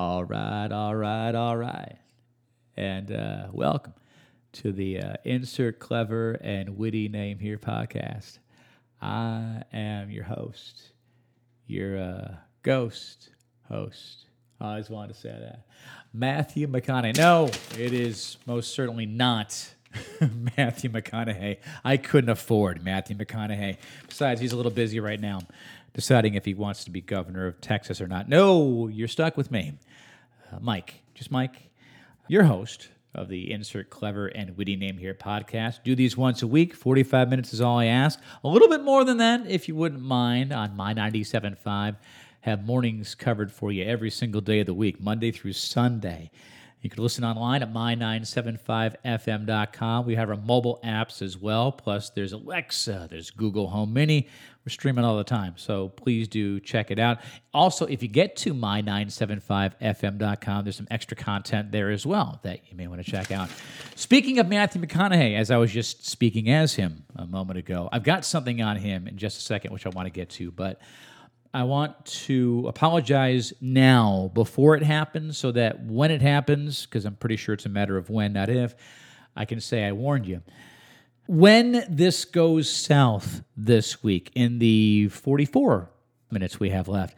All right, all right, all right. And uh, welcome to the uh, Insert Clever and Witty Name Here podcast. I am your host, your uh, ghost host. I always wanted to say that. Matthew McConaughey. No, it is most certainly not Matthew McConaughey. I couldn't afford Matthew McConaughey. Besides, he's a little busy right now deciding if he wants to be governor of Texas or not. No, you're stuck with me. Uh, Mike, just Mike, your host of the Insert Clever and Witty Name Here podcast. Do these once a week. 45 minutes is all I ask. A little bit more than that, if you wouldn't mind, on my 97.5. Have mornings covered for you every single day of the week, Monday through Sunday. You can listen online at my975fm.com. We have our mobile apps as well. Plus, there's Alexa, there's Google Home Mini. We're streaming all the time. So please do check it out. Also, if you get to my975fm.com, there's some extra content there as well that you may want to check out. Speaking of Matthew McConaughey, as I was just speaking as him a moment ago, I've got something on him in just a second, which I want to get to. But I want to apologize now before it happens so that when it happens, because I'm pretty sure it's a matter of when, not if, I can say I warned you. When this goes south this week, in the 44 minutes we have left,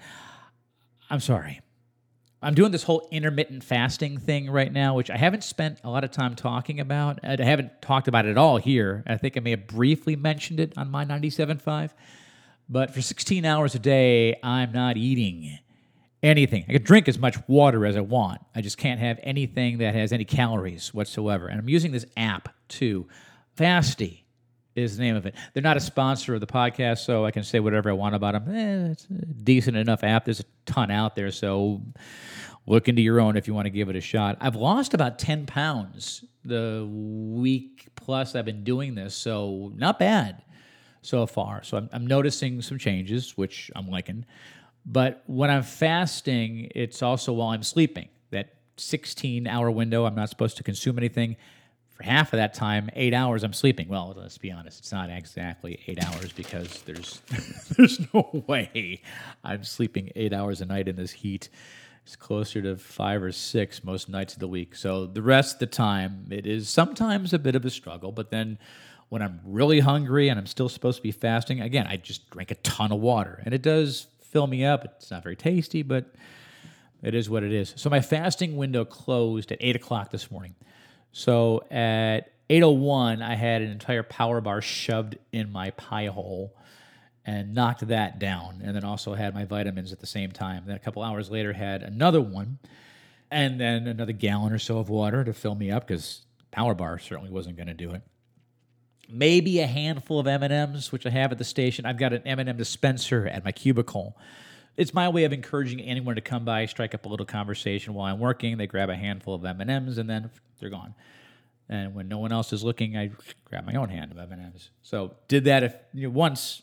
I'm sorry. I'm doing this whole intermittent fasting thing right now, which I haven't spent a lot of time talking about. I haven't talked about it at all here. I think I may have briefly mentioned it on my 97.5. But for 16 hours a day, I'm not eating anything. I can drink as much water as I want. I just can't have anything that has any calories whatsoever. And I'm using this app too. Fasty is the name of it. They're not a sponsor of the podcast, so I can say whatever I want about them. Eh, it's a decent enough app. There's a ton out there, so look into your own if you want to give it a shot. I've lost about 10 pounds the week plus I've been doing this, so not bad so far. So I'm, I'm noticing some changes, which I'm liking. But when I'm fasting, it's also while I'm sleeping. That 16 hour window, I'm not supposed to consume anything. For half of that time, eight hours, I'm sleeping. Well, let's be honest, it's not exactly eight hours because there's there's no way I'm sleeping eight hours a night in this heat. It's closer to five or six most nights of the week. So the rest of the time, it is sometimes a bit of a struggle, but then when I'm really hungry and I'm still supposed to be fasting, again, I just drink a ton of water. And it does fill me up. It's not very tasty, but it is what it is. So my fasting window closed at 8 o'clock this morning. So at 8.01, I had an entire power bar shoved in my pie hole and knocked that down. And then also had my vitamins at the same time. Then a couple hours later, had another one. And then another gallon or so of water to fill me up because power bar certainly wasn't going to do it maybe a handful of M&Ms, which I have at the station. I've got an M&M dispenser at my cubicle. It's my way of encouraging anyone to come by, strike up a little conversation while I'm working. They grab a handful of M&Ms and then they're gone. And when no one else is looking, I grab my own hand of M&Ms. So did that if, you know, once,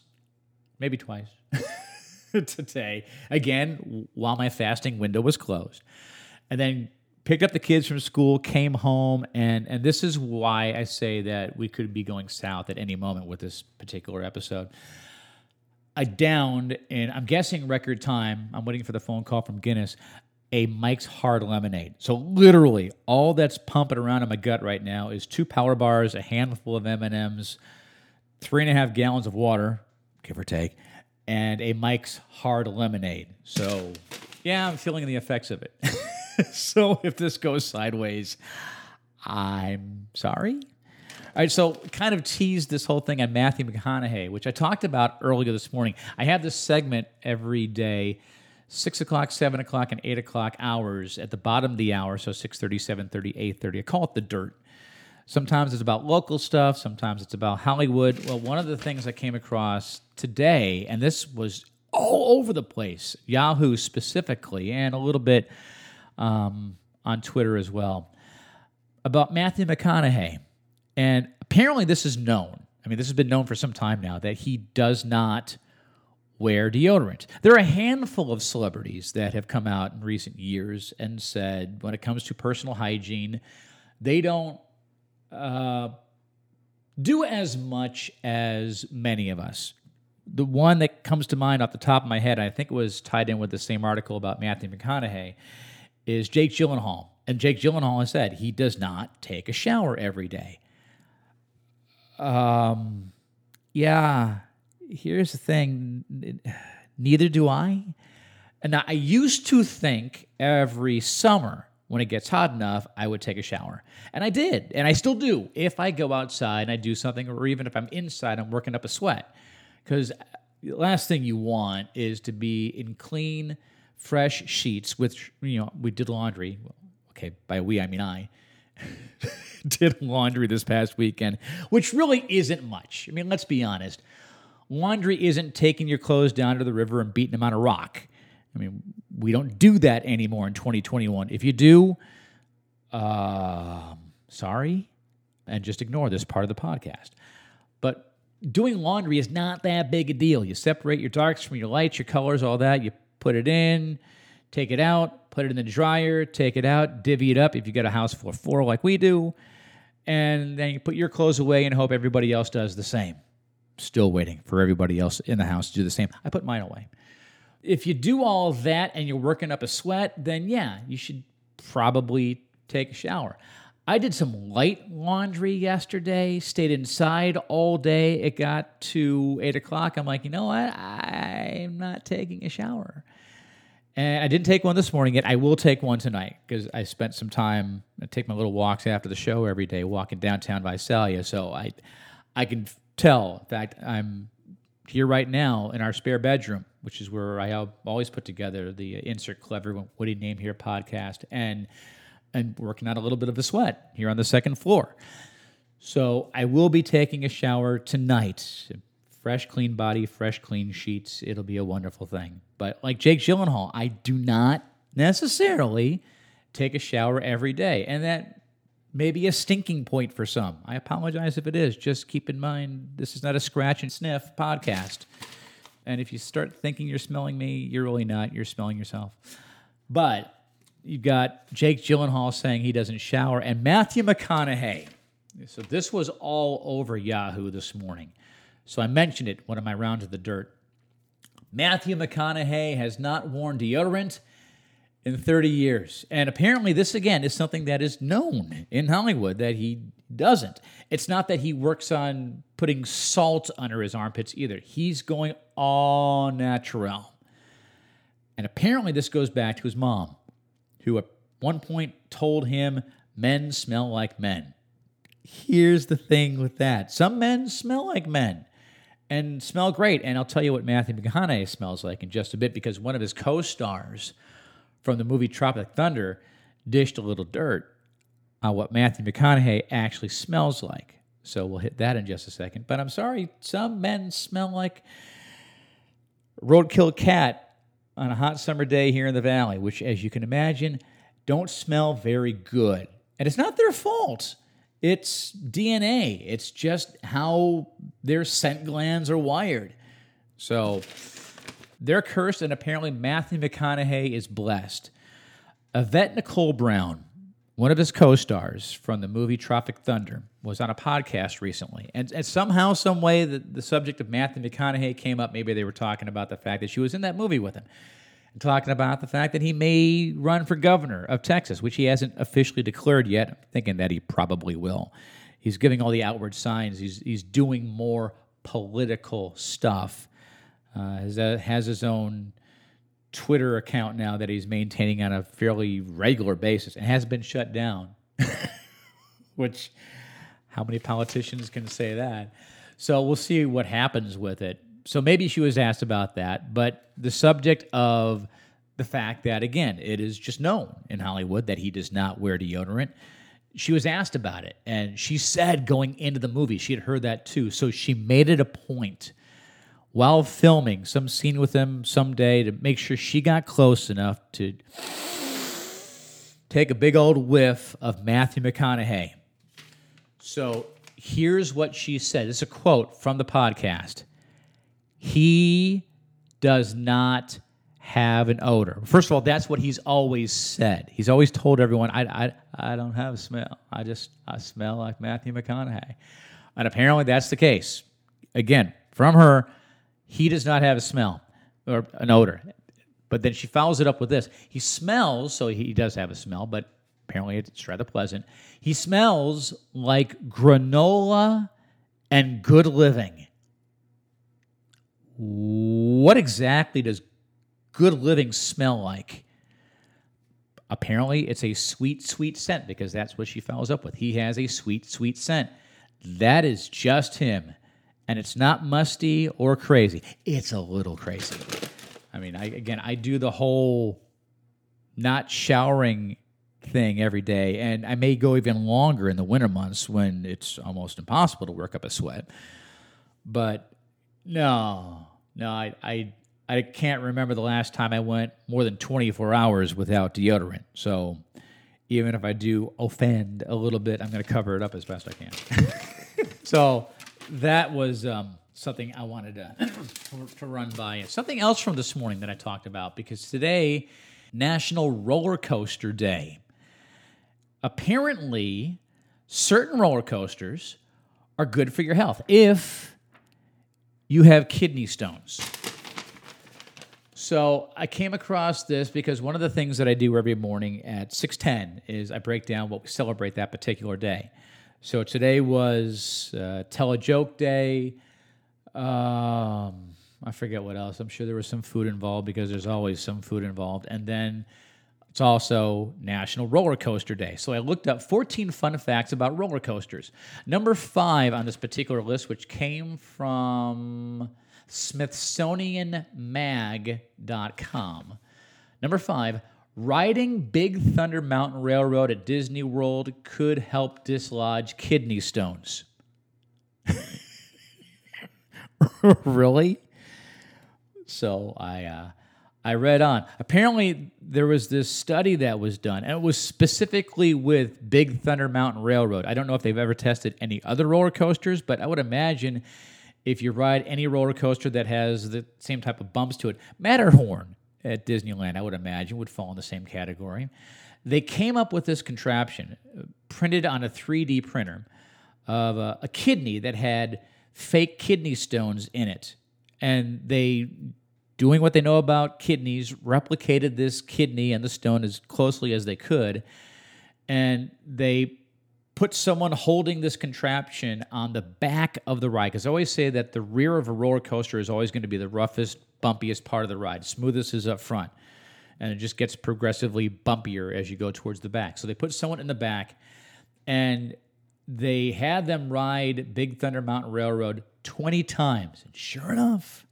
maybe twice today. Again, while my fasting window was closed. And then picked up the kids from school, came home, and and this is why I say that we could be going south at any moment with this particular episode. I downed in I'm guessing record time. I'm waiting for the phone call from Guinness. A Mike's Hard Lemonade. So literally, all that's pumping around in my gut right now is two power bars, a handful of M and M's, three and a half gallons of water, give or take, and a Mike's Hard Lemonade. So yeah, I'm feeling the effects of it. so if this goes sideways, I'm sorry. All right, so kind of teased this whole thing on Matthew McConaughey, which I talked about earlier this morning. I have this segment every day, six o'clock, seven o'clock, and eight o'clock hours at the bottom of the hour, so 6.30, 7.30, 8.30. I call it the dirt. Sometimes it's about local stuff, sometimes it's about Hollywood. Well, one of the things I came across today, and this was all over the place, Yahoo specifically, and a little bit um, on Twitter as well about Matthew McConaughey. And apparently, this is known. I mean, this has been known for some time now that he does not wear deodorant. There are a handful of celebrities that have come out in recent years and said when it comes to personal hygiene, they don't uh, do as much as many of us. The one that comes to mind off the top of my head, I think it was tied in with the same article about Matthew McConaughey, is Jake Gyllenhaal. And Jake Gyllenhaal has said he does not take a shower every day. Um, yeah, here's the thing neither do I. And I used to think every summer when it gets hot enough, I would take a shower. And I did. And I still do if I go outside and I do something, or even if I'm inside, I'm working up a sweat. Because the last thing you want is to be in clean, fresh sheets, which, you know, we did laundry. Okay, by we, I mean I. did laundry this past weekend, which really isn't much. I mean, let's be honest. Laundry isn't taking your clothes down to the river and beating them on a rock. I mean, we don't do that anymore in 2021. If you do, uh, sorry, and just ignore this part of the podcast. But doing laundry is not that big a deal. You separate your darks from your lights, your colors, all that. You put it in, take it out, put it in the dryer, take it out, divvy it up if you got a house full four like we do, and then you put your clothes away and hope everybody else does the same. Still waiting for everybody else in the house to do the same. I put mine away. If you do all that and you're working up a sweat, then yeah, you should probably take a shower. I did some light laundry yesterday, stayed inside all day. It got to eight o'clock. I'm like, you know what? I'm not taking a shower. And I didn't take one this morning yet. I will take one tonight because I spent some time. I take my little walks after the show every day, walking downtown Visalia. So I, I can tell. Fact, I'm here right now in our spare bedroom, which is where I always put together the uh, insert clever Witty name here podcast, and and working out a little bit of a sweat here on the second floor. So I will be taking a shower tonight. Fresh, clean body, fresh, clean sheets. It'll be a wonderful thing. But like Jake Gyllenhaal, I do not necessarily take a shower every day, and that may be a stinking point for some. I apologize if it is. Just keep in mind this is not a scratch and sniff podcast. And if you start thinking you're smelling me, you're really not. You're smelling yourself. But you've got Jake Gyllenhaal saying he doesn't shower, and Matthew McConaughey. So this was all over Yahoo this morning. So I mentioned it one of my rounds of the dirt. Matthew McConaughey has not worn deodorant in 30 years. And apparently, this again is something that is known in Hollywood that he doesn't. It's not that he works on putting salt under his armpits either. He's going all natural. And apparently, this goes back to his mom, who at one point told him, Men smell like men. Here's the thing with that some men smell like men and smell great. And I'll tell you what Matthew McConaughey smells like in just a bit because one of his co stars from the movie Tropic Thunder dished a little dirt on what Matthew McConaughey actually smells like. So we'll hit that in just a second. But I'm sorry, some men smell like roadkill cat on a hot summer day here in the valley, which, as you can imagine, don't smell very good. And it's not their fault. It's DNA. It's just how their scent glands are wired. So they're cursed, and apparently Matthew McConaughey is blessed. Yvette Nicole Brown, one of his co stars from the movie Tropic Thunder, was on a podcast recently. And, and somehow, some way, the, the subject of Matthew McConaughey came up. Maybe they were talking about the fact that she was in that movie with him. And talking about the fact that he may run for governor of Texas, which he hasn't officially declared yet. I'm thinking that he probably will. He's giving all the outward signs. He's, he's doing more political stuff uh, has, has his own Twitter account now that he's maintaining on a fairly regular basis and has been shut down. Which, how many politicians can say that? So we'll see what happens with it. So maybe she was asked about that, but the subject of the fact that, again, it is just known in Hollywood that he does not wear deodorant. She was asked about it, and she said going into the movie, she had heard that too. So she made it a point while filming some scene with him someday to make sure she got close enough to take a big old whiff of Matthew McConaughey. So here's what she said. This is a quote from the podcast. He does not have an odor. First of all, that's what he's always said. He's always told everyone, I, I, I don't have a smell. I just I smell like Matthew McConaughey. And apparently that's the case. Again, from her, he does not have a smell or an odor. But then she follows it up with this. He smells, so he does have a smell, but apparently it's rather pleasant. He smells like granola and good living. What exactly does good living smell like? Apparently, it's a sweet, sweet scent because that's what she follows up with. He has a sweet, sweet scent. That is just him. And it's not musty or crazy. It's a little crazy. I mean, I, again, I do the whole not showering thing every day, and I may go even longer in the winter months when it's almost impossible to work up a sweat. But no, no, I, I, I can't remember the last time I went more than 24 hours without deodorant. So even if I do offend a little bit, I'm going to cover it up as best I can. so that was um, something I wanted to, to run by. Something else from this morning that I talked about because today, National Roller Coaster Day. Apparently, certain roller coasters are good for your health if you have kidney stones. So I came across this because one of the things that I do every morning at 6:10 is I break down what we celebrate that particular day. So today was uh, Tell a Joke Day. Um, I forget what else. I'm sure there was some food involved because there's always some food involved. And then it's also National Roller Coaster Day. So I looked up 14 fun facts about roller coasters. Number five on this particular list, which came from SmithsonianMag.com. Number five, riding Big Thunder Mountain Railroad at Disney World could help dislodge kidney stones. really? So I uh, I read on. Apparently, there was this study that was done, and it was specifically with Big Thunder Mountain Railroad. I don't know if they've ever tested any other roller coasters, but I would imagine if you ride any roller coaster that has the same type of bumps to it, Matterhorn at Disneyland, I would imagine, would fall in the same category. They came up with this contraption uh, printed on a 3D printer of a, a kidney that had fake kidney stones in it. And they doing what they know about kidneys, replicated this kidney and the stone as closely as they could. And they put someone holding this contraption on the back of the ride. Because I always say that the rear of a roller coaster is always going to be the roughest, bumpiest part of the ride. Smoothest is up front. And it just gets progressively bumpier as you go towards the back. So they put someone in the back and they had them ride Big Thunder Mountain Railroad 20 times. And sure enough,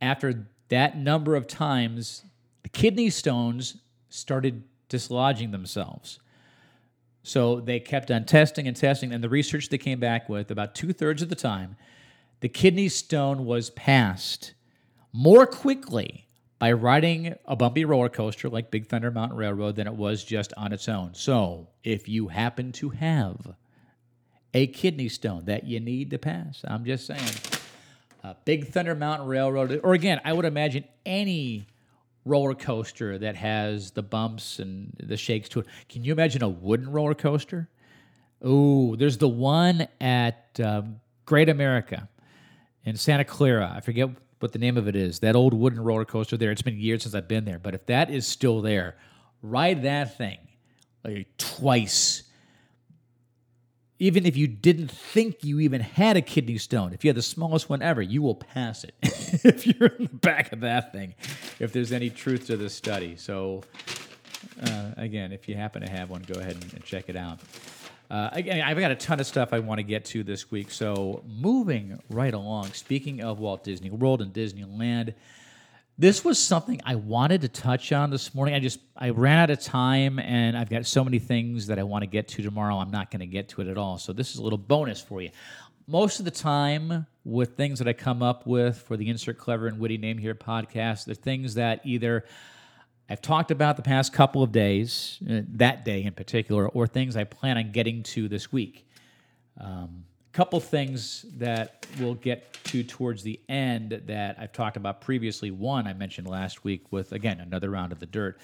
after that number of times, the kidney stones started dislodging themselves. So they kept on testing and testing, and the research they came back with about two thirds of the time, the kidney stone was passed more quickly by riding a bumpy roller coaster like Big Thunder Mountain Railroad than it was just on its own. So if you happen to have a kidney stone that you need to pass, I'm just saying uh, Big Thunder Mountain Railroad, or again, I would imagine any roller coaster that has the bumps and the shakes to it. Can you imagine a wooden roller coaster? Oh, there's the one at um, Great America in Santa Clara. I forget what the name of it is. That old wooden roller coaster there. It's been years since I've been there, but if that is still there, ride that thing like twice even if you didn't think you even had a kidney stone, if you had the smallest one ever, you will pass it if you're in the back of that thing, if there's any truth to this study. So, uh, again, if you happen to have one, go ahead and, and check it out. Uh, again, I've got a ton of stuff I want to get to this week. So, moving right along, speaking of Walt Disney World and Disneyland, this was something I wanted to touch on this morning. I just I ran out of time and I've got so many things that I want to get to tomorrow. I'm not going to get to it at all. So this is a little bonus for you. Most of the time with things that I come up with for the Insert Clever and Witty Name Here podcast, the things that either I've talked about the past couple of days, uh, that day in particular, or things I plan on getting to this week. Um, couple things that we'll get to towards the end that I've talked about previously. One I mentioned last week with again another round of the dirt.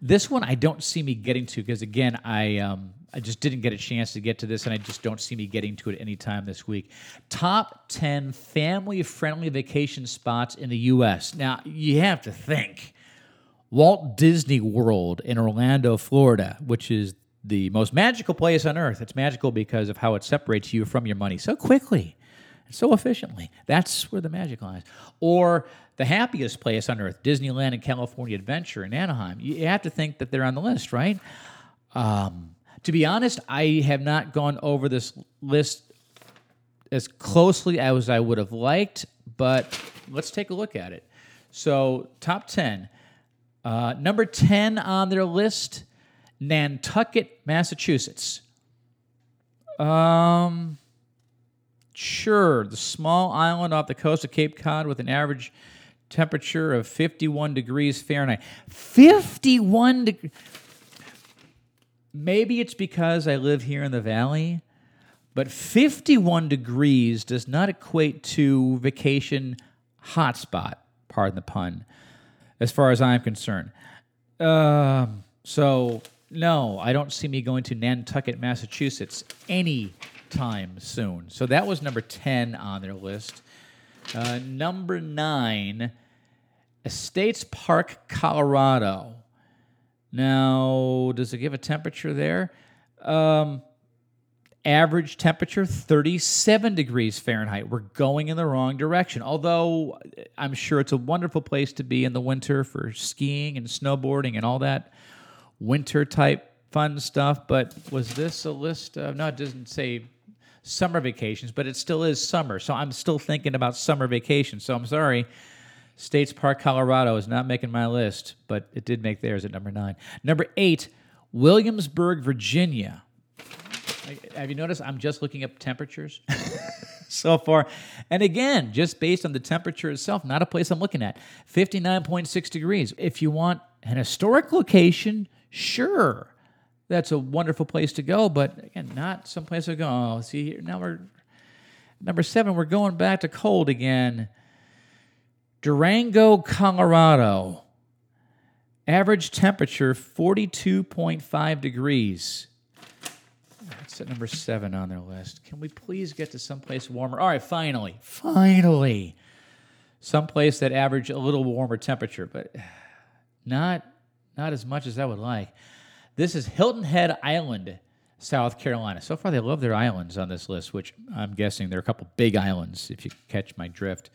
This one I don't see me getting to because again I um, I just didn't get a chance to get to this and I just don't see me getting to it anytime this week. Top ten family friendly vacation spots in the U.S. Now you have to think Walt Disney World in Orlando, Florida, which is the most magical place on earth. It's magical because of how it separates you from your money so quickly and so efficiently. That's where the magic lies. Or the happiest place on earth, Disneyland and California Adventure in Anaheim. You have to think that they're on the list, right? Um, to be honest, I have not gone over this list as closely as I would have liked, but let's take a look at it. So, top 10. Uh, number 10 on their list, Nantucket, Massachusetts. Um, sure, the small island off the coast of Cape Cod with an average temperature of 51 degrees Fahrenheit. 51 degrees. Maybe it's because I live here in the valley, but 51 degrees does not equate to vacation hotspot, pardon the pun, as far as I'm concerned. Um, so, no, I don't see me going to Nantucket, Massachusetts anytime soon. So that was number 10 on their list. Uh, number nine, Estes Park, Colorado. Now, does it give a temperature there? Um, average temperature 37 degrees Fahrenheit. We're going in the wrong direction. Although I'm sure it's a wonderful place to be in the winter for skiing and snowboarding and all that winter type fun stuff. But was this a list of, no, it doesn't say summer vacations, but it still is summer. So I'm still thinking about summer vacation. So I'm sorry. Estes Park, Colorado is not making my list, but it did make theirs at number nine. Number eight, Williamsburg, Virginia. Have you noticed I'm just looking up temperatures so far? And again, just based on the temperature itself, not a place I'm looking at. 59.6 degrees. If you want an historic location, sure that's a wonderful place to go, but again, not some place to go. Oh, see, now we're number seven. We're going back to cold again. Durango, Colorado. Average temperature 42.5 degrees. That's at number seven on their list. Can we please get to someplace warmer? All right, finally, finally, someplace that average a little warmer temperature, but not not as much as I would like. This is Hilton Head Island, South Carolina. So far, they love their islands on this list, which I'm guessing there are a couple big islands, if you catch my drift,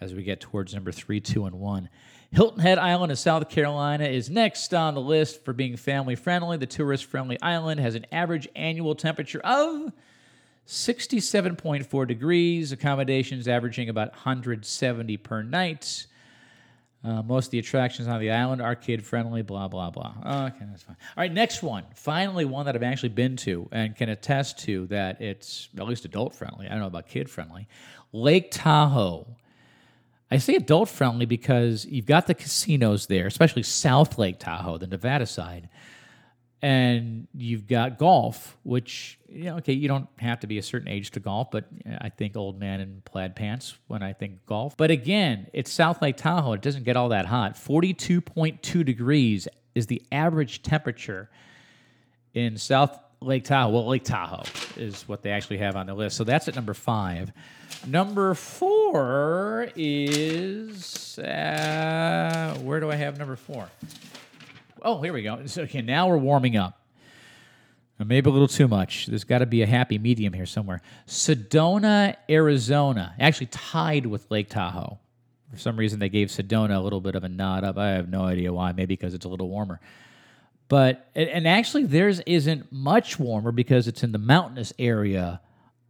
as we get towards number three, two, and one. Hilton Head Island in South Carolina is next on the list for being family friendly. The tourist friendly island has an average annual temperature of 67.4 degrees, accommodations averaging about 170 per night. Uh, most of the attractions on the island are kid friendly, blah, blah, blah. Okay, that's fine. All right, next one. Finally, one that I've actually been to and can attest to that it's at least adult friendly. I don't know about kid friendly. Lake Tahoe. I say adult friendly because you've got the casinos there, especially South Lake Tahoe, the Nevada side and you've got golf, which you know, okay, you don't have to be a certain age to golf, but I think old man in plaid pants when I think golf. But again, it's South Lake Tahoe; it doesn't get all that hot. Forty-two point two degrees is the average temperature in South Lake Tahoe. Well, Lake Tahoe is what they actually have on the list. So that's at number five. Number four is uh, where do I have number four? Oh, here we go. So, okay, now we're warming up. maybe a little too much. There's got to be a happy medium here somewhere. Sedona, Arizona, actually tied with Lake Tahoe. For some reason, they gave Sedona a little bit of a nod up. I have no idea why. Maybe because it's a little warmer. But and actually, theirs isn't much warmer because it's in the mountainous area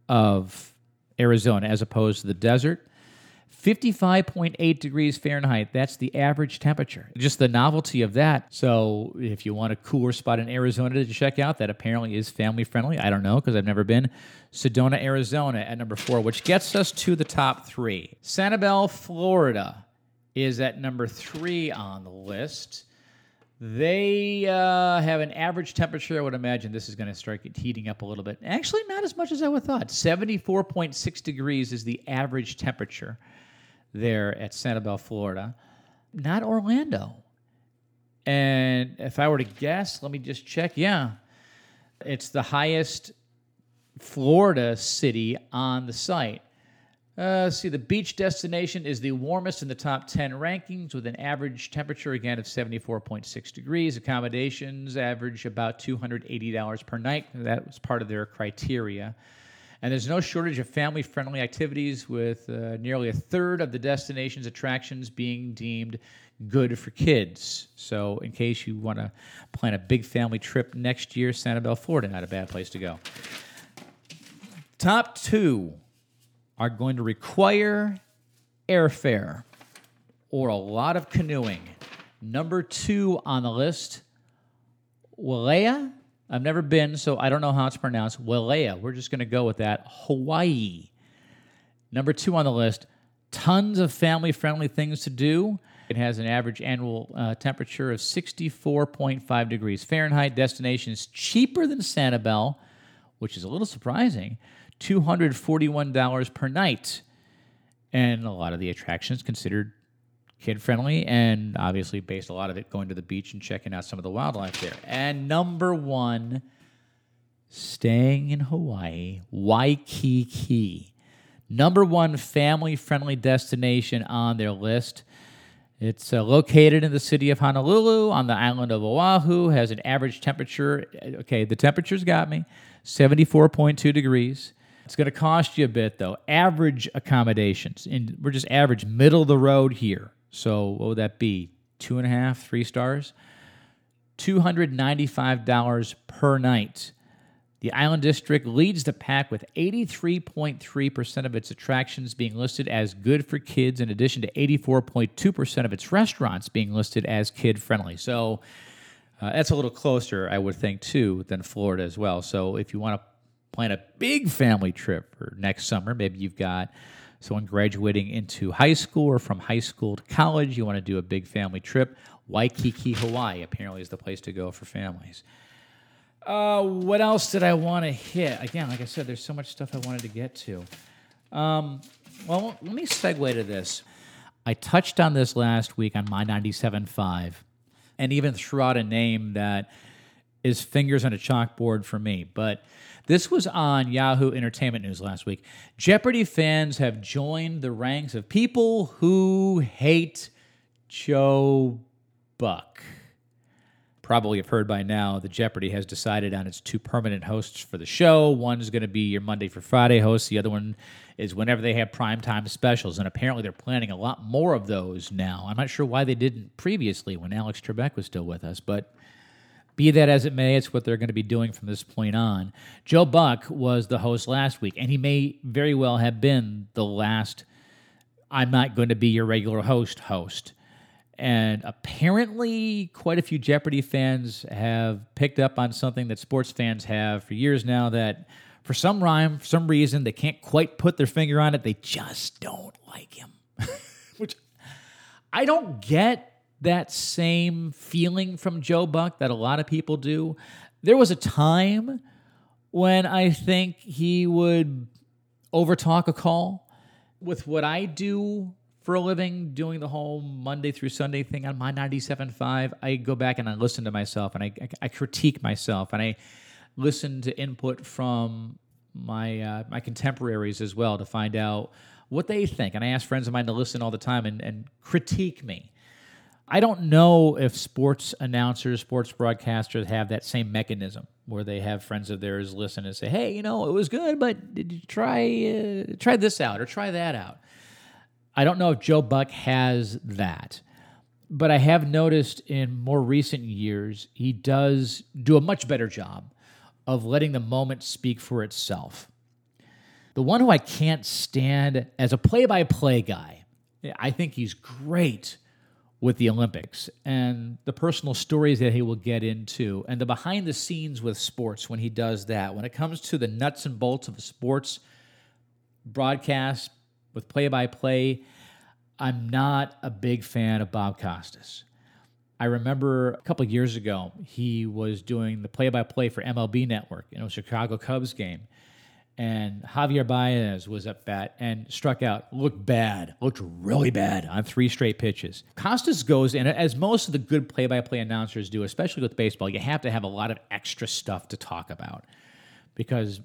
of Arizona as opposed to the desert. 55.8 degrees Fahrenheit. That's the average temperature. Just the novelty of that. So, if you want a cooler spot in Arizona to check out, that apparently is family friendly. I don't know because I've never been. Sedona, Arizona at number four, which gets us to the top three. Sanibel, Florida is at number three on the list. They uh, have an average temperature. I would imagine this is going to start heating up a little bit. Actually, not as much as I would have thought. 74.6 degrees is the average temperature there at Sanibel, Florida, not Orlando. And if I were to guess, let me just check. Yeah, it's the highest Florida city on the site. Uh, see, the beach destination is the warmest in the top 10 rankings with an average temperature, again, of 74.6 degrees. Accommodations average about $280 per night. That was part of their criteria. And there's no shortage of family friendly activities, with uh, nearly a third of the destination's attractions being deemed good for kids. So, in case you want to plan a big family trip next year, Sanibel, Florida, not a bad place to go. Top two are going to require airfare or a lot of canoeing. Number two on the list, Wailea. I've never been, so I don't know how it's pronounced. Wailea. We're just going to go with that. Hawaii. Number two on the list, tons of family friendly things to do. It has an average annual uh, temperature of 64.5 degrees Fahrenheit. Destination is cheaper than Sanibel, which is a little surprising. $241 per night. And a lot of the attractions considered kid friendly and obviously based a lot of it going to the beach and checking out some of the wildlife there. And number one, staying in Hawaii, Waikiki. Number one family friendly destination on their list. It's uh, located in the city of Honolulu on the island of Oahu, has an average temperature. Okay, the temperature's got me 74.2 degrees. It's going to cost you a bit though. Average accommodations, and we're just average, middle of the road here. So what would that be? Two and a half, three stars. Two hundred ninety-five dollars per night. The Island District leads the pack with 83.3% of its attractions being listed as good for kids, in addition to 84.2% of its restaurants being listed as kid friendly. So uh, that's a little closer, I would think, too, than Florida as well. So if you want to plan a big family trip for next summer. Maybe you've got someone graduating into high school or from high school to college. You want to do a big family trip. Waikiki, Hawaii apparently is the place to go for families. Uh, what else did I want to hit? Again, like I said, there's so much stuff I wanted to get to. Um, well, let me segue to this. I touched on this last week on my 97.5 and even threw out a name that is fingers on a chalkboard for me. But this was on Yahoo Entertainment News last week. Jeopardy fans have joined the ranks of people who hate Joe Buck. Probably have heard by now that Jeopardy has decided on its two permanent hosts for the show. One's going to be your Monday for Friday host, the other one is whenever they have primetime specials. And apparently they're planning a lot more of those now. I'm not sure why they didn't previously when Alex Trebek was still with us, but be that as it may, it's what they're going to be doing from this point on. Joe Buck was the host last week, and he may very well have been the last I'm not going to be your regular host host. And apparently, quite a few Jeopardy fans have picked up on something that sports fans have for years now that for some rhyme, for some reason, they can't quite put their finger on it. They just don't like him. Which I don't get that same feeling from Joe Buck that a lot of people do. There was a time when I think he would overtalk a call. With what I do for a living, doing the whole Monday through Sunday thing on my 97.5, I go back and I listen to myself and I, I, I critique myself and I listen to input from my uh, my contemporaries as well to find out what they think. And I ask friends of mine to listen all the time and, and critique me. I don't know if sports announcers, sports broadcasters have that same mechanism where they have friends of theirs listen and say, "Hey, you know, it was good, but did you try uh, try this out or try that out?" I don't know if Joe Buck has that, but I have noticed in more recent years he does do a much better job of letting the moment speak for itself. The one who I can't stand as a play-by-play guy, I think he's great with the Olympics and the personal stories that he will get into and the behind the scenes with sports when he does that. When it comes to the nuts and bolts of a sports broadcast with play by play, I'm not a big fan of Bob Costas. I remember a couple years ago, he was doing the play by play for MLB Network in a Chicago Cubs game and Javier Baez was up at bat and struck out. Looked bad, looked really bad on three straight pitches. Costas goes in, as most of the good play by play announcers do, especially with baseball, you have to have a lot of extra stuff to talk about because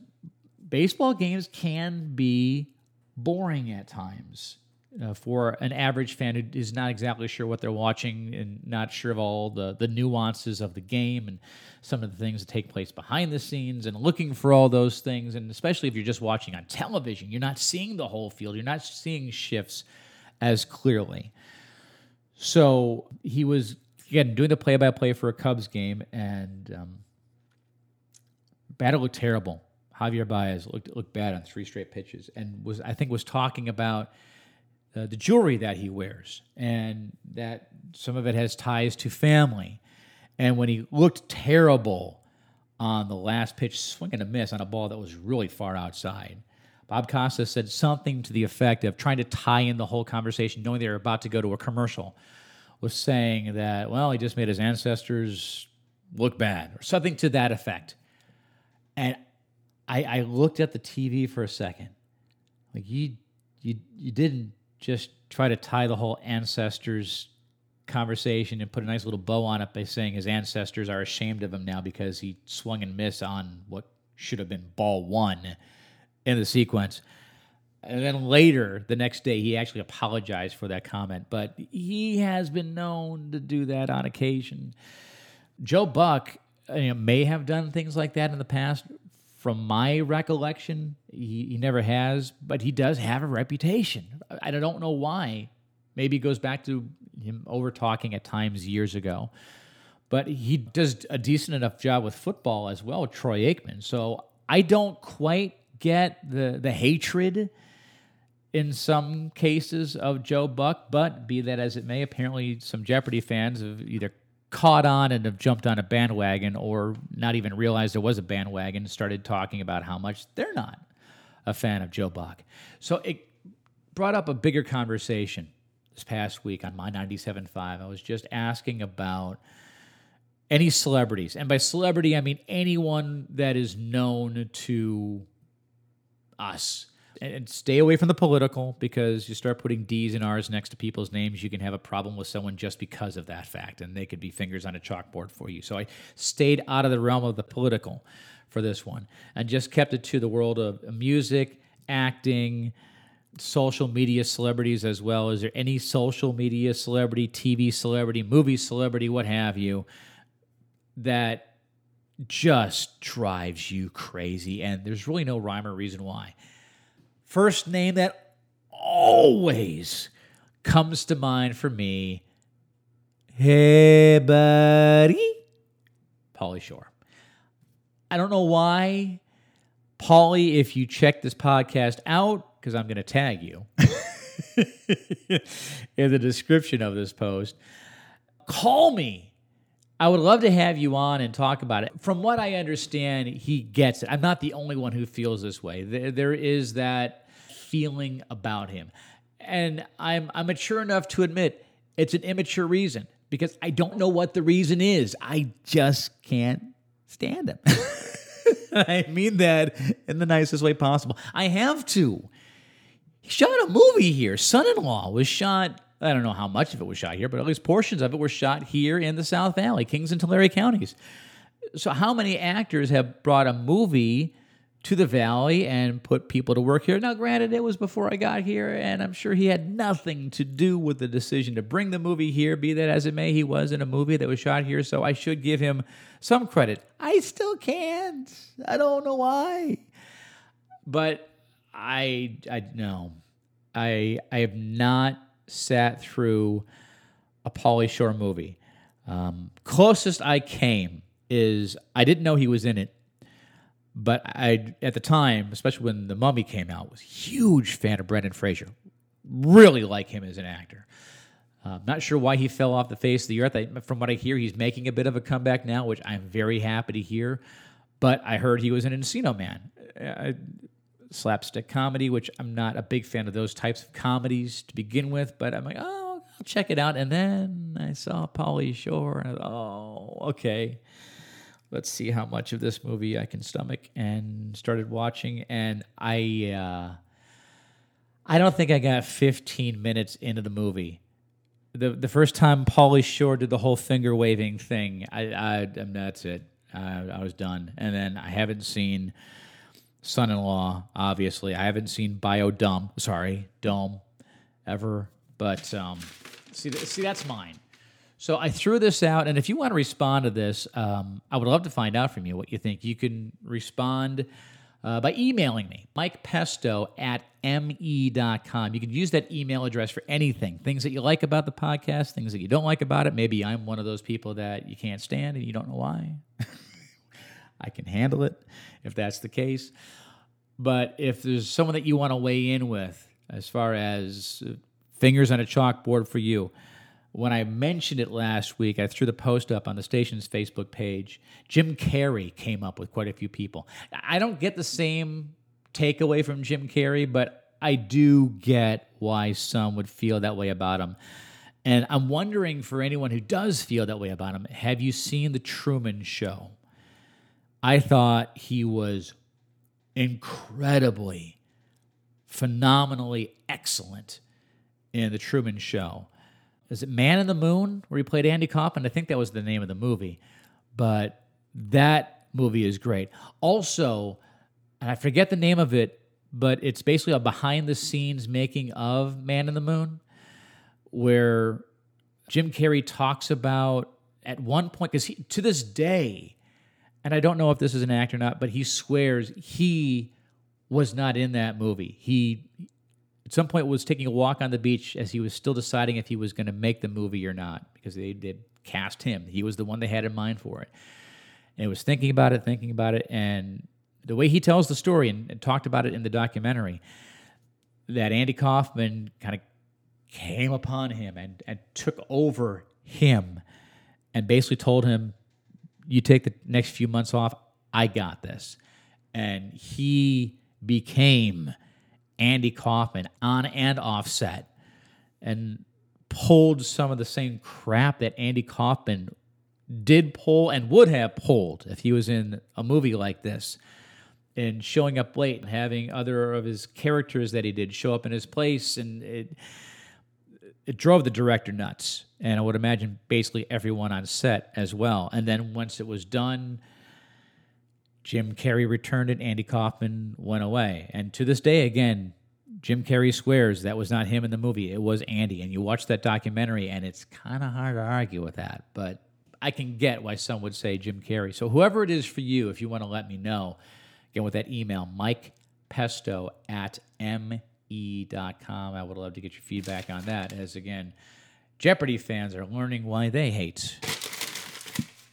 baseball games can be boring at times uh, for an average fan who is not exactly sure what they're watching and not sure of all the, the nuances of the game and some of the things that take place behind the scenes and looking for all those things. And especially if you're just watching on television, you're not seeing the whole field, you're not seeing shifts as clearly. So he was, again, doing the play by play for a Cubs game, and um, battle looked terrible. Javier Baez looked looked bad on three straight pitches, and was I think was talking about uh, the jewelry that he wears, and that some of it has ties to family. And when he looked terrible on the last pitch, swinging a miss on a ball that was really far outside, Bob Costas said something to the effect of trying to tie in the whole conversation, knowing they were about to go to a commercial, was saying that, well, he just made his ancestors look bad, or something to that effect. And I, I looked at the TV for a second. Like you you you didn't just try to tie the whole ancestors conversation and put a nice little bow on it by saying his ancestors are ashamed of him now because he swung and missed on what should have been ball one in the sequence. And then later, the next day, he actually apologized for that comment. But he has been known to do that on occasion. Joe Buck you know, may have done things like that in the past. From my recollection, he, he never has, but he does have a reputation. I don't know why. Maybe it goes back to him over talking at times years ago. But he does a decent enough job with football as well, Troy Aikman. So I don't quite get the the hatred in some cases of Joe Buck, but be that as it may, apparently some Jeopardy fans have either caught on and have jumped on a bandwagon or not even realized there was a bandwagon and started talking about how much they're not a fan of Joe Buck. So it brought up a bigger conversation this past week on my 97.5. I was just asking about any celebrities. And by celebrity, I mean anyone that is known to us. And stay away from the political because you start putting D's and R's next to people's names, you can have a problem with someone just because of that fact, and they could be fingers on a chalkboard for you. So I stayed out of the realm of the political for this one and just kept it to the world of music, acting, social media celebrities as well. Is there any social media celebrity, TV celebrity, movie celebrity, what have you, that just drives you crazy, and there's really no rhyme or reason why. First name that always comes to mind for me Hey, buddy. Pauly Shore. I don't know why. Polly, if you check this podcast out, because I'm going to tag you in the description of this post, call me I would love to have you on and talk about it. From what I understand, he gets it. I'm not the only one who feels this way. There, there is that feeling about him. And I'm, I'm mature enough to admit it's an immature reason because I don't know what the reason is. I just can't stand him. I mean that in the nicest way possible. I have to. He shot a movie here. Son in law was shot I don't know how much of it was shot here, but at least portions of it were shot here in the South Valley, Kings and Tulare counties. So, how many actors have brought a movie to the Valley and put people to work here? Now, granted, it was before I got here, and I'm sure he had nothing to do with the decision to bring the movie here, be that as it may. He was in a movie that was shot here, so I should give him some credit. I still can't. I don't know why. But I, I know. I, I have not sat through a Pauly Shore movie. Um, closest I came is I didn't know he was in it, but I at the time, especially when The Mummy came out, was huge fan of Brendan Fraser. Really like him as an actor. Uh, not sure why he fell off the face of the earth. I, from what I hear, he's making a bit of a comeback now, which I'm very happy to hear. But I heard he was an Encino Man. I, slapstick comedy, which I'm not a big fan of those types of comedies to begin with, but I'm like, oh, I'll check it out. And then I saw Pauly Shore, and I oh, okay. Let's see how much of this movie I can stomach, and started watching. And I, uh, I don't think I got 15 minutes into the movie. The the first time Pauly Shore did the whole finger waving thing, I, I, that's it. I, I was done. And then I haven't seen son-in-law. Obviously, I haven't seen Bio Dumb. Sorry, Dome, ever. But um, see, see, that's mine. So I threw this out, and if you want to respond to this, um, I would love to find out from you what you think. You can respond uh, by emailing me, Mike Pesto at me.com. You can use that email address for anything things that you like about the podcast, things that you don't like about it. Maybe I'm one of those people that you can't stand and you don't know why. I can handle it if that's the case. But if there's someone that you want to weigh in with, as far as uh, fingers on a chalkboard for you, when I mentioned it last week, I threw the post up on the station's Facebook page. Jim Carrey came up with quite a few people. I don't get the same takeaway from Jim Carrey, but I do get why some would feel that way about him. And I'm wondering for anyone who does feel that way about him, have you seen The Truman Show? I thought he was incredibly, phenomenally excellent in The Truman Show. Is it Man in the Moon, where he played Andy Kaufman? I think that was the name of the movie. But that movie is great. Also, and I forget the name of it, but it's basically a behind the scenes making of Man in the Moon, where Jim Carrey talks about at one point, because to this day, and I don't know if this is an act or not, but he swears he was not in that movie. He at some point was taking a walk on the beach as he was still deciding if he was going to make the movie or not because they did cast him. He was the one they had in mind for it. And he was thinking about it, thinking about it, and the way he tells the story and, and talked about it in the documentary, that Andy Kaufman kind of came upon him and, and took over him and basically told him you take the next few months off. I got this. And he became Andy Kaufman on and offset and pulled some of the same crap that Andy Kaufman did pull and would have pulled if he was in a movie like this. And showing up late and having other of his characters that he did show up in his place. And it, it drove the director nuts, and I would imagine basically everyone on set as well. And then once it was done, Jim Carrey returned and Andy Kaufman went away, and to this day, again, Jim Carrey swears that was not him in the movie; it was Andy. And you watch that documentary, and it's kind of hard to argue with that, but I can get why some would say Jim Carrey. So whoever it is for you, if you want to let me know, again with that email, Mike Pesto at m e.com. I would love to get your feedback on that, as again, Jeopardy fans are learning why they hate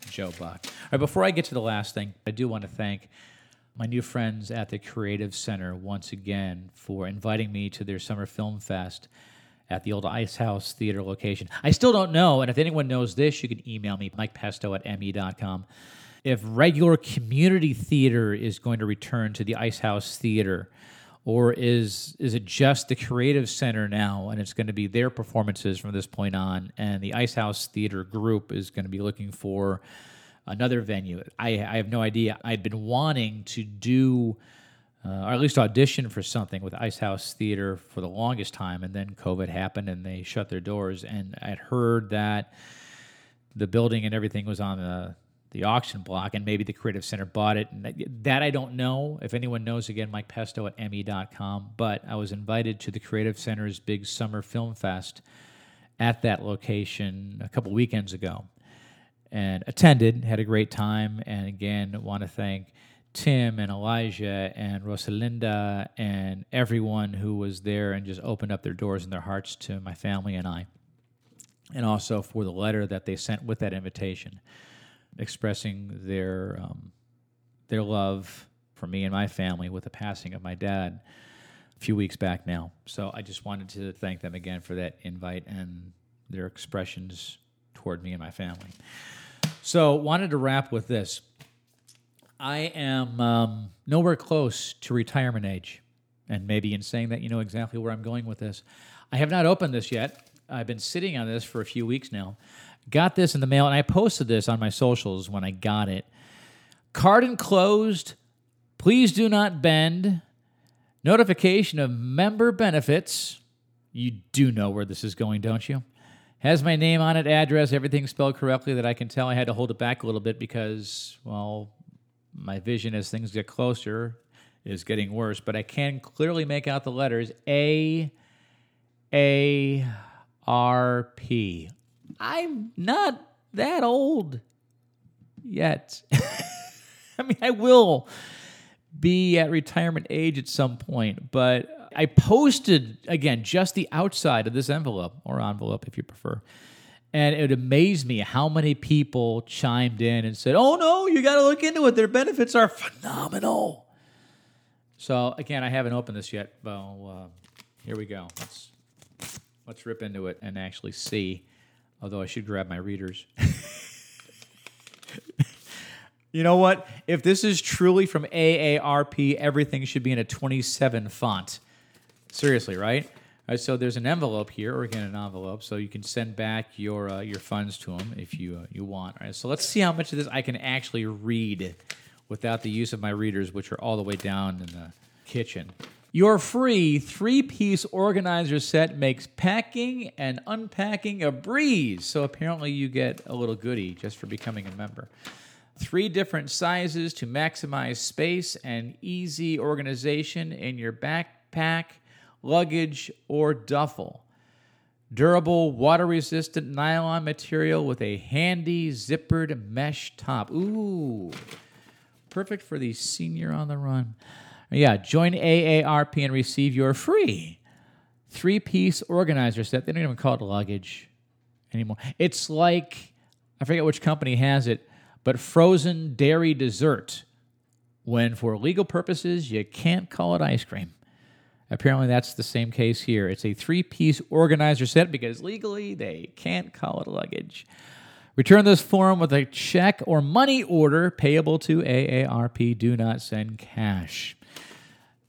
Joe Buck. Right, before I get to the last thing, I do want to thank my new friends at the Creative Center once again for inviting me to their Summer Film Fest at the old Ice House Theater location. I still don't know, and if anyone knows this, you can email me, mikepesto at me.com. If regular community theater is going to return to the Ice House Theater, or is is it just the creative center now and it's going to be their performances from this point on and the ice house theater group is going to be looking for another venue i, I have no idea i'd been wanting to do uh, or at least audition for something with ice house theater for the longest time and then covid happened and they shut their doors and i'd heard that the building and everything was on the the auction block, and maybe the Creative Center bought it. And that, that I don't know. If anyone knows, again, Mike Pesto at me.com. But I was invited to the Creative Center's big summer film fest at that location a couple weekends ago and attended, had a great time. And again, want to thank Tim and Elijah and Rosalinda and everyone who was there and just opened up their doors and their hearts to my family and I. And also for the letter that they sent with that invitation expressing their um, their love for me and my family with the passing of my dad a few weeks back now. So I just wanted to thank them again for that invite and their expressions toward me and my family. So wanted to wrap with this. I am um, nowhere close to retirement age, and maybe in saying that, you know exactly where I'm going with this. I have not opened this yet. I've been sitting on this for a few weeks now. Got this in the mail, and I posted this on my socials when I got it. Card enclosed. Please do not bend. Notification of member benefits. You do know where this is going, don't you? Has my name on it, address, everything spelled correctly that I can tell. I had to hold it back a little bit because, well, my vision as things get closer is getting worse, but I can clearly make out the letters A A R P. I'm not that old yet. I mean, I will be at retirement age at some point, but I posted again just the outside of this envelope or envelope if you prefer. And it amazed me how many people chimed in and said, "Oh no, you got to look into it. Their benefits are phenomenal." So again, I haven't opened this yet. Well, uh, here we go. Let's let's rip into it and actually see. Although I should grab my readers. you know what? If this is truly from AARP, everything should be in a 27 font. Seriously, right? Right, so there's an envelope here, or again an envelope, so you can send back your uh, your funds to them if you uh, you want. All right, so let's see how much of this I can actually read without the use of my readers, which are all the way down in the kitchen. Your free three-piece organizer set makes packing and unpacking a breeze. So apparently, you get a little goodie just for becoming a member. Three different sizes to maximize space and easy organization in your backpack luggage, or duffel. Durable, water resistant nylon material with a handy zippered mesh top. Ooh, perfect for the senior on the run. Yeah, join AARP and receive your free three piece organizer set. They don't even call it luggage anymore. It's like, I forget which company has it, but frozen dairy dessert. When for legal purposes, you can't call it ice cream. Apparently, that's the same case here. It's a three piece organizer set because legally they can't call it luggage. Return this form with a check or money order payable to AARP. Do not send cash.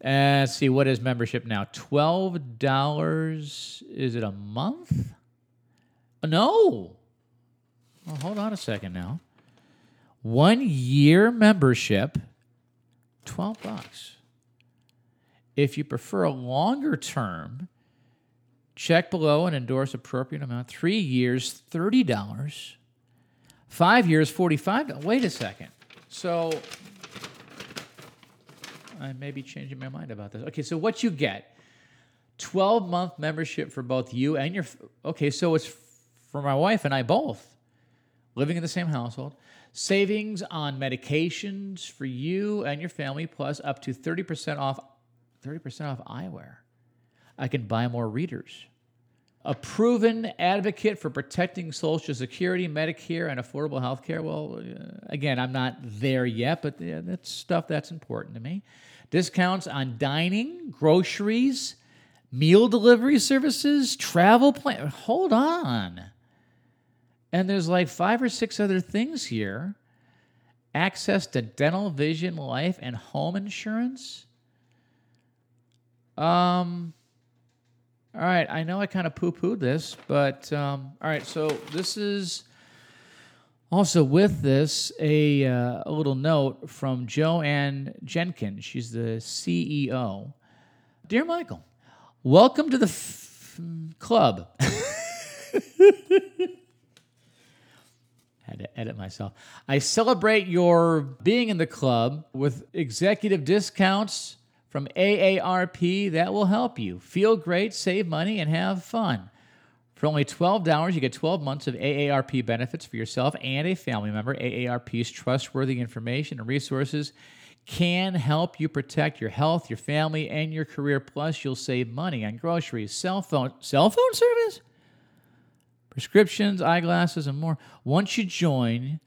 Uh, let's see, what is membership now? $12. Is it a month? No. Well, hold on a second now. One year membership, 12 bucks. If you prefer a longer term, check below and endorse appropriate amount. Three years, $30. Five years, forty-five. dollars Wait a second. So I may be changing my mind about this. Okay, so what you get 12 month membership for both you and your. Okay, so it's for my wife and I both living in the same household. Savings on medications for you and your family, plus up to 30% off 30% off eyewear. I can buy more readers. A proven advocate for protecting Social Security, Medicare, and affordable health care. Well, uh, again, I'm not there yet, but that's stuff that's important to me. Discounts on dining, groceries, meal delivery services, travel plan. Hold on. And there's like five or six other things here access to dental, vision, life, and home insurance. Um, all right, I know I kind of poo pooed this, but um, all right, so this is also with this a, uh, a little note from Jo Ann Jenkins. She's the CEO. Dear Michael, welcome to the f- club. had to edit myself. I celebrate your being in the club with executive discounts from AARP that will help you feel great, save money, and have fun. For only $12, you get 12 months of AARP benefits for yourself and a family member. AARP's trustworthy information and resources can help you protect your health, your family, and your career. Plus, you'll save money on groceries, cell phone, cell phone service, prescriptions, eyeglasses, and more. Once you join,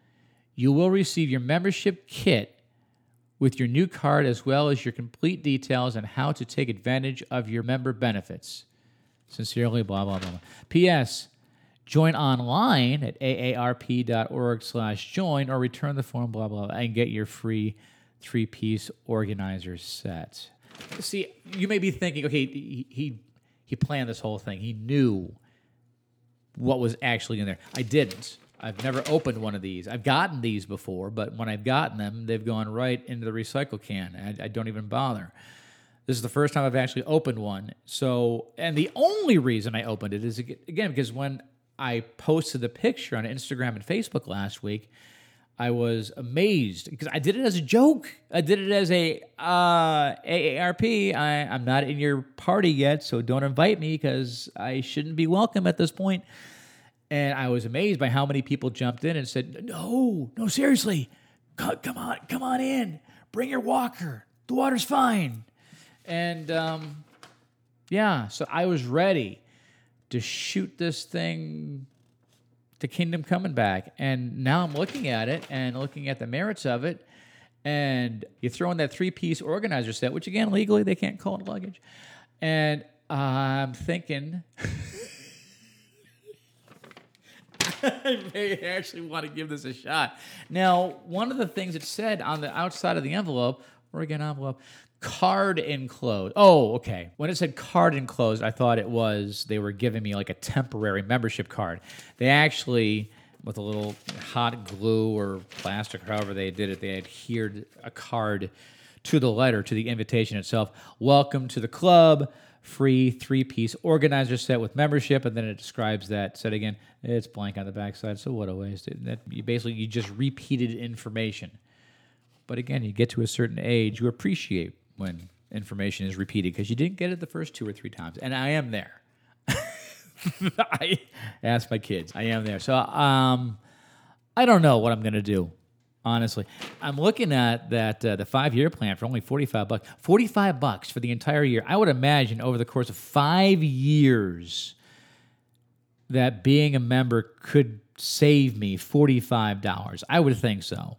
you will receive your membership kit with your new card as well as your complete details on how to take advantage of your member benefits. Sincerely, blah, blah, blah. P.S. Join online at aarp.org slash join or return the form, blah, blah, and get your free three piece organizer set. See, you may be thinking, okay, he, he, he planned this whole thing. He knew what was actually in there. I didn't. I've never opened one of these. I've gotten these before, but when I've gotten them, they've gone right into the recycle can. I, I don't even bother. This is the first time I've actually opened one. So, and the only reason I opened it is again because when I posted the picture on Instagram and Facebook last week, I was amazed because I did it as a joke. I did it as a uh, AARP. I, I'm not in your party yet, so don't invite me because I shouldn't be welcome at this point. And I was amazed by how many people jumped in and said, "No, no, seriously, come, on, come on in. Bring your walker. The water's fine." And um, yeah, so I was ready to shoot this thing the kingdom coming back. And now I'm looking at it and looking at the merits of it. And you throw in that three piece organizer set, which again, legally, they can't call it luggage. And I'm thinking, I may actually want to give this a shot. Now, one of the things it said on the outside of the envelope, Oregon envelope, card enclosed. Oh, okay. When it said card enclosed, I thought it was they were giving me like a temporary membership card. They actually, with a little hot glue or plastic, however they did it, they adhered a card to the letter, to the invitation itself. Welcome to the club. Free three piece organizer set with membership, and then it describes that set again. It's blank on the backside, so what a waste. That you basically you just repeated information. But again, you get to a certain age, you appreciate when information is repeated because you didn't get it the first two or three times. And I am there. I ask my kids. I am there. So um, I don't know what I'm going to do. Honestly, I'm looking at that uh, the five year plan for only 45 bucks. 45 bucks for the entire year. I would imagine over the course of five years that being a member could save me $45. I would think so.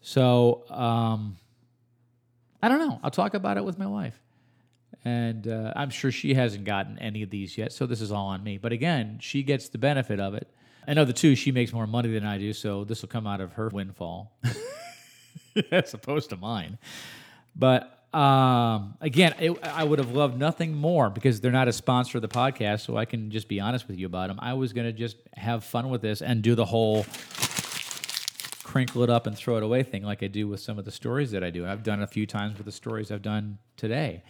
So, um, I don't know. I'll talk about it with my wife. And uh, I'm sure she hasn't gotten any of these yet, so this is all on me. But again, she gets the benefit of it. I know the two, she makes more money than I do, so this will come out of her windfall as opposed to mine. But um, again, it, I would have loved nothing more because they're not a sponsor of the podcast, so I can just be honest with you about them. I was going to just have fun with this and do the whole crinkle it up and throw it away thing like I do with some of the stories that I do. I've done a few times with the stories I've done today.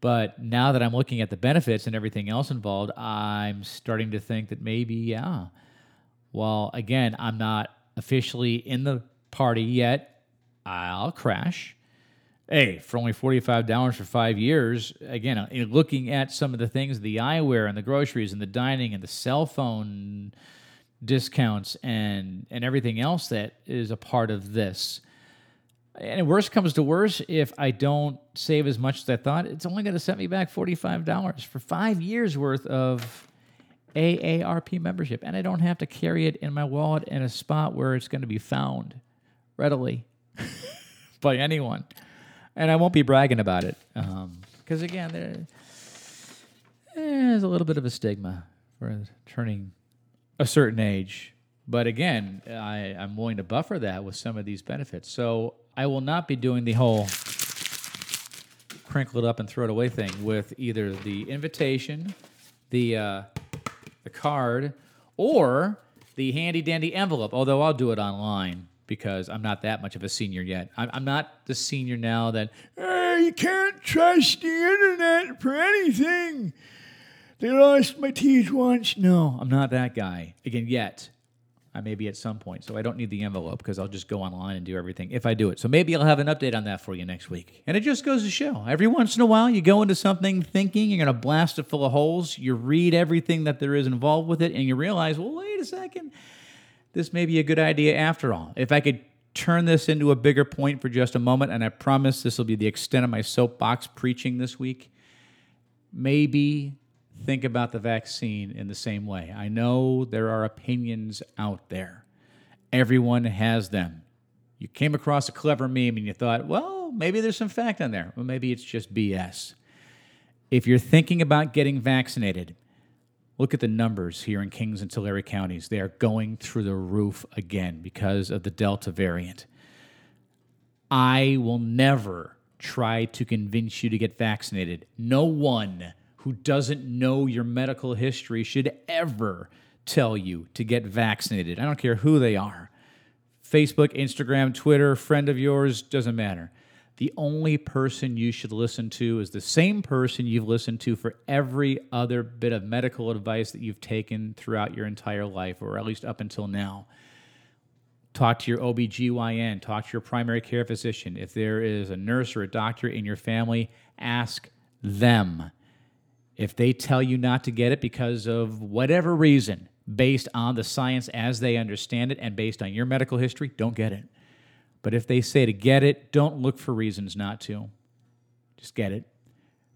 But now that I'm looking at the benefits and everything else involved, I'm starting to think that maybe, yeah. Well, again, I'm not officially in the party yet. I'll crash. Hey, for only $45 for five years, again, uh, looking at some of the things the eyewear and the groceries and the dining and the cell phone discounts and and everything else that is a part of this. And worst comes to worst, if I don't save as much as I thought, it's only going to set me back $45 for five years worth of AARP membership. And I don't have to carry it in my wallet in a spot where it's going to be found readily by anyone. And I won't be bragging about it. Because um, again, there, there's a little bit of a stigma for turning a certain age. But again, I, I'm willing to buffer that with some of these benefits. So I will not be doing the whole crinkle it up and throw it away thing with either the invitation, the uh, the card, or the handy dandy envelope. Although I'll do it online because I'm not that much of a senior yet. I'm, I'm not the senior now that uh, you can't trust the internet for anything. They lost my teeth once. No, I'm not that guy. Again, yet. I may be at some point, so I don't need the envelope because I'll just go online and do everything if I do it. So maybe I'll have an update on that for you next week. And it just goes to show every once in a while you go into something thinking you're going to blast it full of holes, you read everything that there is involved with it, and you realize, well, wait a second, this may be a good idea after all. If I could turn this into a bigger point for just a moment, and I promise this will be the extent of my soapbox preaching this week, maybe think about the vaccine in the same way. I know there are opinions out there, everyone has them. You came across a clever meme and you thought, well, maybe there's some fact on there. Well, maybe it's just BS. If you're thinking about getting vaccinated, look at the numbers here in Kings and Tulare counties. They are going through the roof again because of the Delta variant. I will never try to convince you to get vaccinated. No one who doesn't know your medical history should ever tell you to get vaccinated. I don't care who they are Facebook, Instagram, Twitter, friend of yours, doesn't matter. The only person you should listen to is the same person you've listened to for every other bit of medical advice that you've taken throughout your entire life, or at least up until now. talk to your OBGYN, talk to your primary care physician. If there is a nurse or a doctor in your family, ask them. If they tell you not to get it because of whatever reason, based on the science as they understand it and based on your medical history, don't get it. But if they say to get it, don't look for reasons not to. Just get it.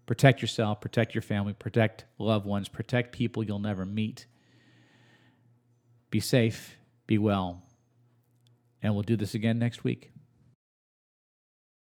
Protect yourself, protect your family, protect loved ones, protect people you'll never meet. Be safe, be well, and we'll do this again next week.